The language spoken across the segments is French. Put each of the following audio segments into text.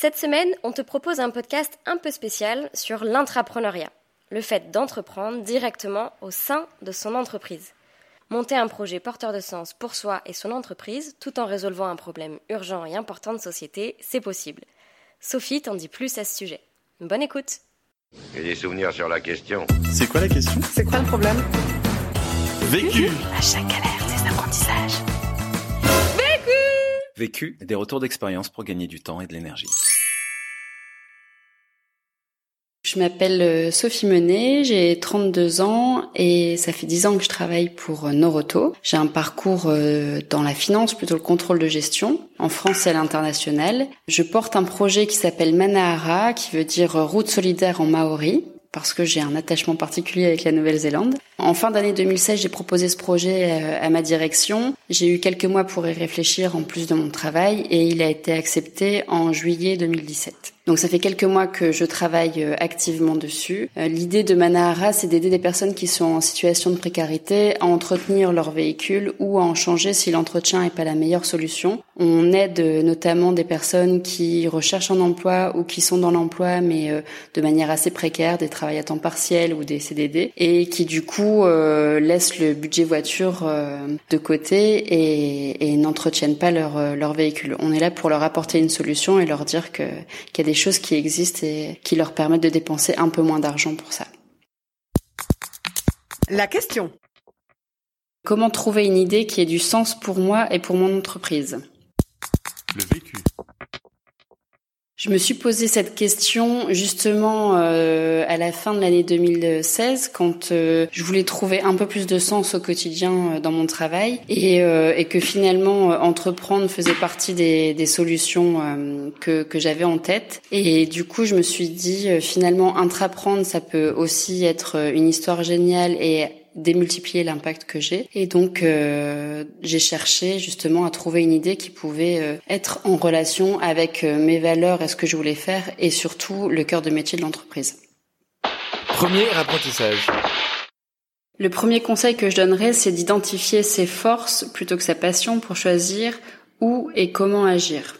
Cette semaine, on te propose un podcast un peu spécial sur l'intrapreneuriat, le fait d'entreprendre directement au sein de son entreprise. Monter un projet porteur de sens pour soi et son entreprise tout en résolvant un problème urgent et important de société, c'est possible. Sophie t'en dit plus à ce sujet. Bonne écoute J'ai des souvenirs sur la question. C'est quoi la question? C'est quoi le problème? Vécu À chaque galère, des apprentissages. Vécu, des retours d'expérience pour gagner du temps et de l'énergie. Je m'appelle euh, Sophie Menet, j'ai 32 ans et ça fait 10 ans que je travaille pour euh, Noroto. J'ai un parcours euh, dans la finance, plutôt le contrôle de gestion, en France et à l'international. Je porte un projet qui s'appelle Manahara, qui veut dire route solidaire en maori parce que j'ai un attachement particulier avec la Nouvelle-Zélande. En fin d'année 2016, j'ai proposé ce projet à ma direction. J'ai eu quelques mois pour y réfléchir en plus de mon travail et il a été accepté en juillet 2017. Donc ça fait quelques mois que je travaille euh, activement dessus. Euh, l'idée de Manahara, c'est d'aider des personnes qui sont en situation de précarité à entretenir leur véhicule ou à en changer si l'entretien n'est pas la meilleure solution. On aide euh, notamment des personnes qui recherchent un emploi ou qui sont dans l'emploi mais de manière assez précaire, des travails à temps partiel ou des CDD, et qui du coup laissent le budget voiture de côté et, et n'entretiennent pas leur, leur véhicule. On est là pour leur apporter une solution et leur dire qu'il y a des choses qui existent et qui leur permettent de dépenser un peu moins d'argent pour ça. La question. Comment trouver une idée qui ait du sens pour moi et pour mon entreprise? Le vécu. Je me suis posé cette question justement euh, à la fin de l'année 2016 quand euh, je voulais trouver un peu plus de sens au quotidien euh, dans mon travail et, et que finalement entreprendre faisait partie des, des solutions que, que j'avais en tête. Et du coup, je me suis dit finalement intraprendre, ça peut aussi être une histoire géniale et démultiplier l'impact que j'ai. Et donc, euh, j'ai cherché justement à trouver une idée qui pouvait euh, être en relation avec euh, mes valeurs et ce que je voulais faire, et surtout le cœur de métier de l'entreprise. Premier apprentissage. Le premier conseil que je donnerais, c'est d'identifier ses forces plutôt que sa passion pour choisir où et comment agir.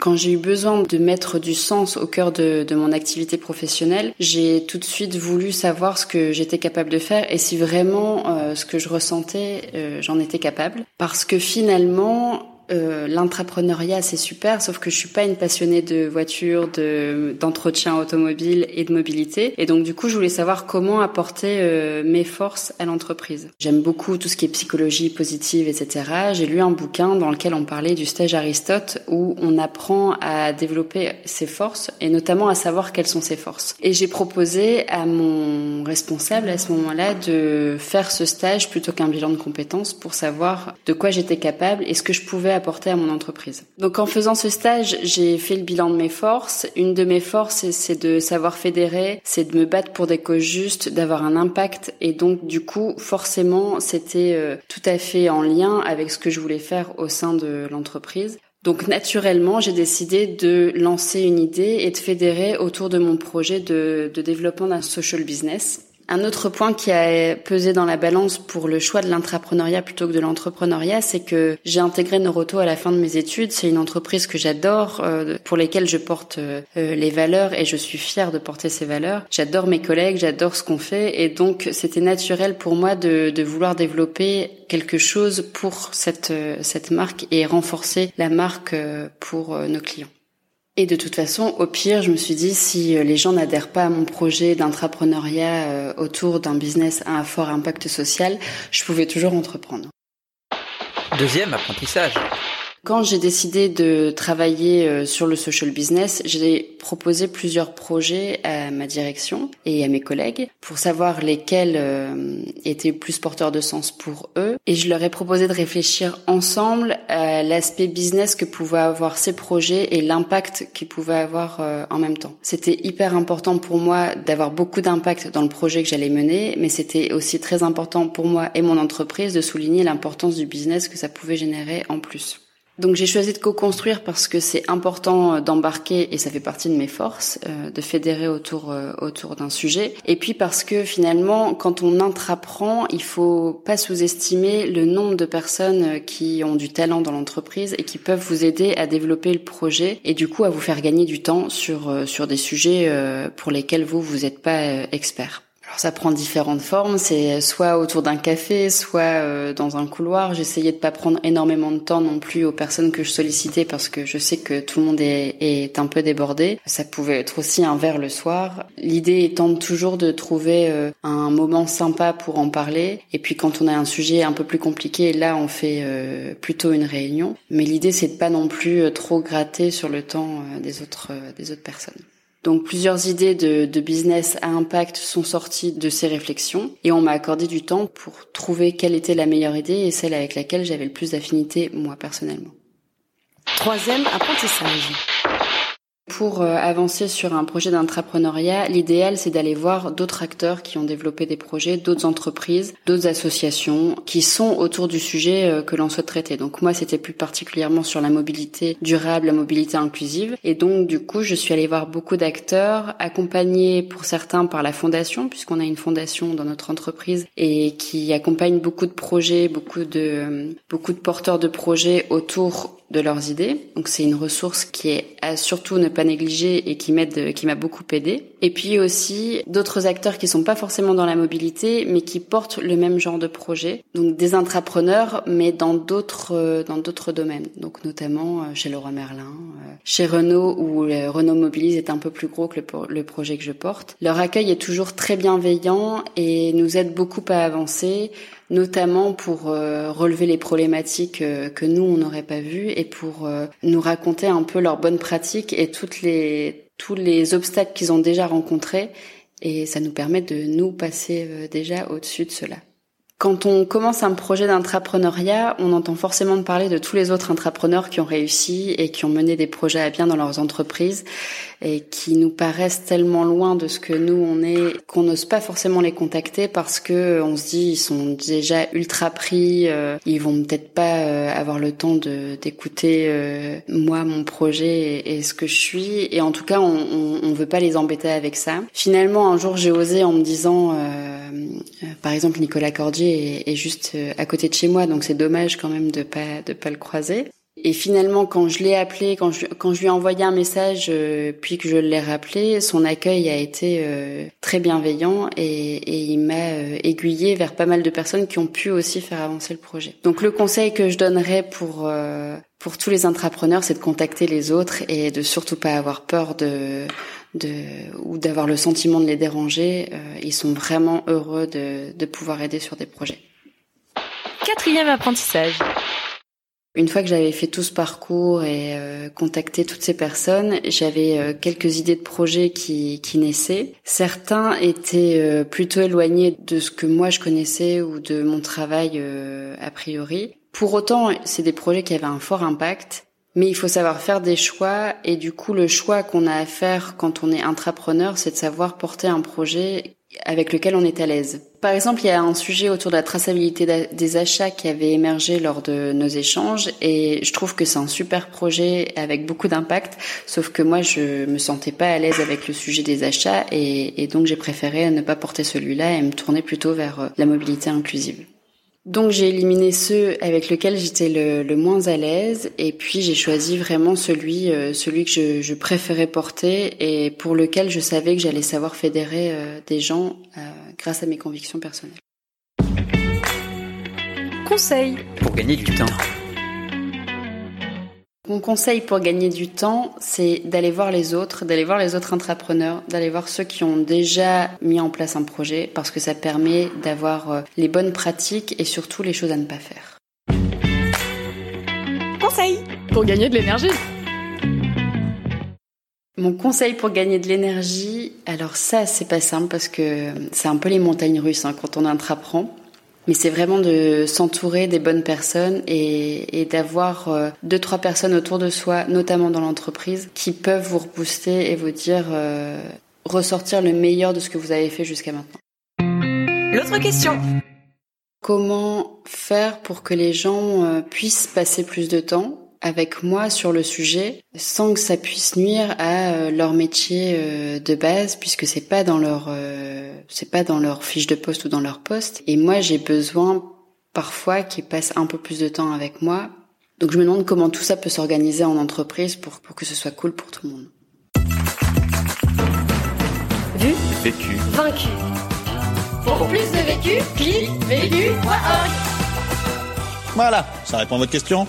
Quand j'ai eu besoin de mettre du sens au cœur de, de mon activité professionnelle, j'ai tout de suite voulu savoir ce que j'étais capable de faire et si vraiment euh, ce que je ressentais, euh, j'en étais capable. Parce que finalement, euh, l'intrapreneuriat c'est super, sauf que je suis pas une passionnée de voitures, de d'entretien automobile et de mobilité. Et donc du coup, je voulais savoir comment apporter euh, mes forces à l'entreprise. J'aime beaucoup tout ce qui est psychologie positive, etc. J'ai lu un bouquin dans lequel on parlait du stage Aristote où on apprend à développer ses forces et notamment à savoir quelles sont ses forces. Et j'ai proposé à mon responsable à ce moment-là de faire ce stage plutôt qu'un bilan de compétences pour savoir de quoi j'étais capable et ce que je pouvais apporter à mon entreprise. Donc en faisant ce stage, j'ai fait le bilan de mes forces. Une de mes forces, c'est de savoir fédérer, c'est de me battre pour des causes justes, d'avoir un impact. Et donc du coup, forcément, c'était euh, tout à fait en lien avec ce que je voulais faire au sein de l'entreprise. Donc naturellement, j'ai décidé de lancer une idée et de fédérer autour de mon projet de, de développement d'un social business. Un autre point qui a pesé dans la balance pour le choix de l'intrapreneuriat plutôt que de l'entrepreneuriat, c'est que j'ai intégré Noroto à la fin de mes études. C'est une entreprise que j'adore, euh, pour lesquelles je porte euh, les valeurs et je suis fière de porter ces valeurs. J'adore mes collègues, j'adore ce qu'on fait et donc c'était naturel pour moi de, de, vouloir développer quelque chose pour cette, euh, cette marque et renforcer la marque pour nos clients. Et de toute façon, au pire, je me suis dit, si euh, les gens n'adhèrent pas à mon projet d'intrapreneuriat euh, autour d'un business à un fort impact social, je pouvais toujours entreprendre. Deuxième apprentissage. Quand j'ai décidé de travailler euh, sur le social business, j'ai proposé plusieurs projets à ma direction et à mes collègues pour savoir lesquels euh, étaient plus porteurs de sens pour eux. Et je leur ai proposé de réfléchir ensemble à l'aspect business que pouvaient avoir ces projets et l'impact qu'ils pouvaient avoir euh, en même temps. C'était hyper important pour moi d'avoir beaucoup d'impact dans le projet que j'allais mener, mais c'était aussi très important pour moi et mon entreprise de souligner l'importance du business que ça pouvait générer en plus. Donc j'ai choisi de co-construire parce que c'est important d'embarquer et ça fait partie de mes forces, euh, de fédérer autour euh, autour d'un sujet. Et puis parce que finalement, quand on intraprend, il faut pas sous-estimer le nombre de personnes qui ont du talent dans l'entreprise et qui peuvent vous aider à développer le projet et du coup à vous faire gagner du temps sur euh, sur des sujets pour lesquels vous vous n'êtes pas expert. Alors ça prend différentes formes, c'est soit autour d'un café, soit euh, dans un couloir. J'essayais de pas prendre énormément de temps non plus aux personnes que je sollicitais parce que je sais que tout le monde est, un peu débordé. Ça pouvait être aussi un verre le soir. L'idée étant toujours de trouver euh, un moment sympa pour en parler. Et puis quand on a un sujet un peu plus compliqué, là on fait euh, plutôt une réunion. Mais l'idée c'est de pas non plus trop gratter sur le temps des autres des autres personnes. Donc plusieurs idées de, business à impact sont sorties de ces réflexions et on m'a accordé du temps pour trouver quelle était la meilleure idée et celle avec laquelle j'avais le plus d'affinité moi personnellement. Troisième apprentissage. Pour euh, avancer sur un projet d'entrepreneuriat, l'idéal c'est d'aller voir d'autres acteurs qui ont développé des projets, d'autres entreprises, d'autres associations qui sont autour du sujet euh, que l'on souhaite traiter. Donc moi c'était plus particulièrement sur la mobilité durable, la mobilité inclusive. Et donc du coup je suis allée voir beaucoup d'acteurs, accompagnés pour certains par la fondation, puisqu'on a une fondation dans notre entreprise et qui accompagne beaucoup de projets, beaucoup de euh, beaucoup de porteurs de projets autour de leurs idées. Donc c'est une ressource qui est à surtout ne pas négliger et qui m'aide, qui m'a beaucoup aidé. Et puis aussi d'autres acteurs qui sont pas forcément dans la mobilité, mais qui portent le même genre de projet. Donc des intrapreneurs, mais dans d'autres euh, dans d'autres domaines. Donc notamment euh, chez Leroy Merlin, euh, chez Renault où Renault Mobilise est un peu plus gros que le, le projet que je porte. Leur accueil est toujours très bienveillant et nous aide beaucoup à avancer notamment pour euh, relever les problématiques euh, que nous on n'aurait pas vues et pour euh, nous raconter un peu leurs bonnes pratiques et toutes les tous les obstacles qu'ils ont déjà rencontrés et ça nous permet de nous passer déjà au-dessus de cela. Quand on commence un projet d'entrepreneuriat, on entend forcément parler de tous les autres entrepreneurs qui ont réussi et qui ont mené des projets à bien dans leurs entreprises et qui nous paraissent tellement loin de ce que nous on est qu'on n'ose pas forcément les contacter parce que on se dit ils sont déjà ultra pris, euh, ils vont peut-être pas euh, avoir le temps de d'écouter euh, moi mon projet et, ce que je suis et en tout cas on, on, on, veut pas les embêter avec ça. Finalement un jour j'ai osé en me disant par exemple Nicolas Cordier est, est juste à côté de chez moi donc c'est dommage quand même de pas de pas le croiser. Et finalement, quand je l'ai appelé, quand je, quand je lui ai envoyé un message, euh, puis que je l'ai rappelé, son accueil a été euh, très bienveillant et, il m'a euh, aiguillé vers pas mal de personnes qui ont pu aussi faire avancer le projet. Donc le conseil que je donnerais pour pour tous les intrapreneurs, c'est de contacter les autres et de surtout pas avoir peur de de ou d'avoir le sentiment de les déranger. ils sont vraiment heureux de, de pouvoir aider sur des projets. Quatrième apprentissage. Une fois que j'avais fait tout ce parcours et euh, contacté toutes ces personnes, j'avais euh, quelques idées de projets qui, qui naissaient. Certains étaient euh, plutôt éloignés de ce que moi je connaissais ou de mon travail a priori. Pour autant, c'est des projets qui avaient un fort impact. Mais il faut savoir faire des choix et du coup le choix qu'on a à faire quand on est intrapreneur, c'est de savoir porter un projet avec lequel on est à l'aise. Par exemple, il y a un sujet autour de la traçabilité des achats qui avait émergé lors de nos échanges et je trouve que c'est un super projet avec beaucoup d'impact, sauf que moi je me sentais pas à l'aise avec le sujet des achats et, et donc j'ai préféré ne pas porter celui-là et me tourner plutôt vers euh, la mobilité inclusive. Donc j'ai éliminé ceux avec lesquels j'étais le, moins à l'aise et puis j'ai choisi vraiment celui euh, celui que je, je, préférais porter et pour lequel je savais que j'allais savoir fédérer euh, des gens euh, grâce à mes convictions personnelles. Conseil pour gagner du temps. Mon conseil pour gagner du temps, c'est d'aller voir les autres, d'aller voir les autres entrepreneurs, d'aller voir ceux qui ont déjà mis en place un projet, parce que ça permet d'avoir euh, les bonnes pratiques et surtout les choses à ne pas faire. Conseil pour gagner de l'énergie. Mon conseil pour gagner de l'énergie, alors ça c'est pas simple parce que c'est un peu les montagnes russes hein, quand on intraprend. Mais c'est vraiment de s'entourer des bonnes personnes et, et d'avoir euh, deux trois personnes autour de soi, notamment dans l'entreprise, qui peuvent vous rebooster et vous dire euh, ressortir le meilleur de ce que vous avez fait jusqu'à maintenant. L'autre question. Comment faire pour que les gens euh, puissent passer plus de temps avec moi sur le sujet sans que ça puisse nuire à euh, leur métier euh, de base puisque c'est pas dans leur euh, c'est pas dans leur fiche de poste ou dans leur poste et moi j'ai besoin parfois qu'ils passent un peu plus de temps avec moi donc je me demande comment tout ça peut s'organiser en entreprise pour, pour que ce soit cool pour tout le monde. Vu, Vécu. vaincu. Pour plus de vécu, clique vécu.org. Voilà, ça répond à votre question?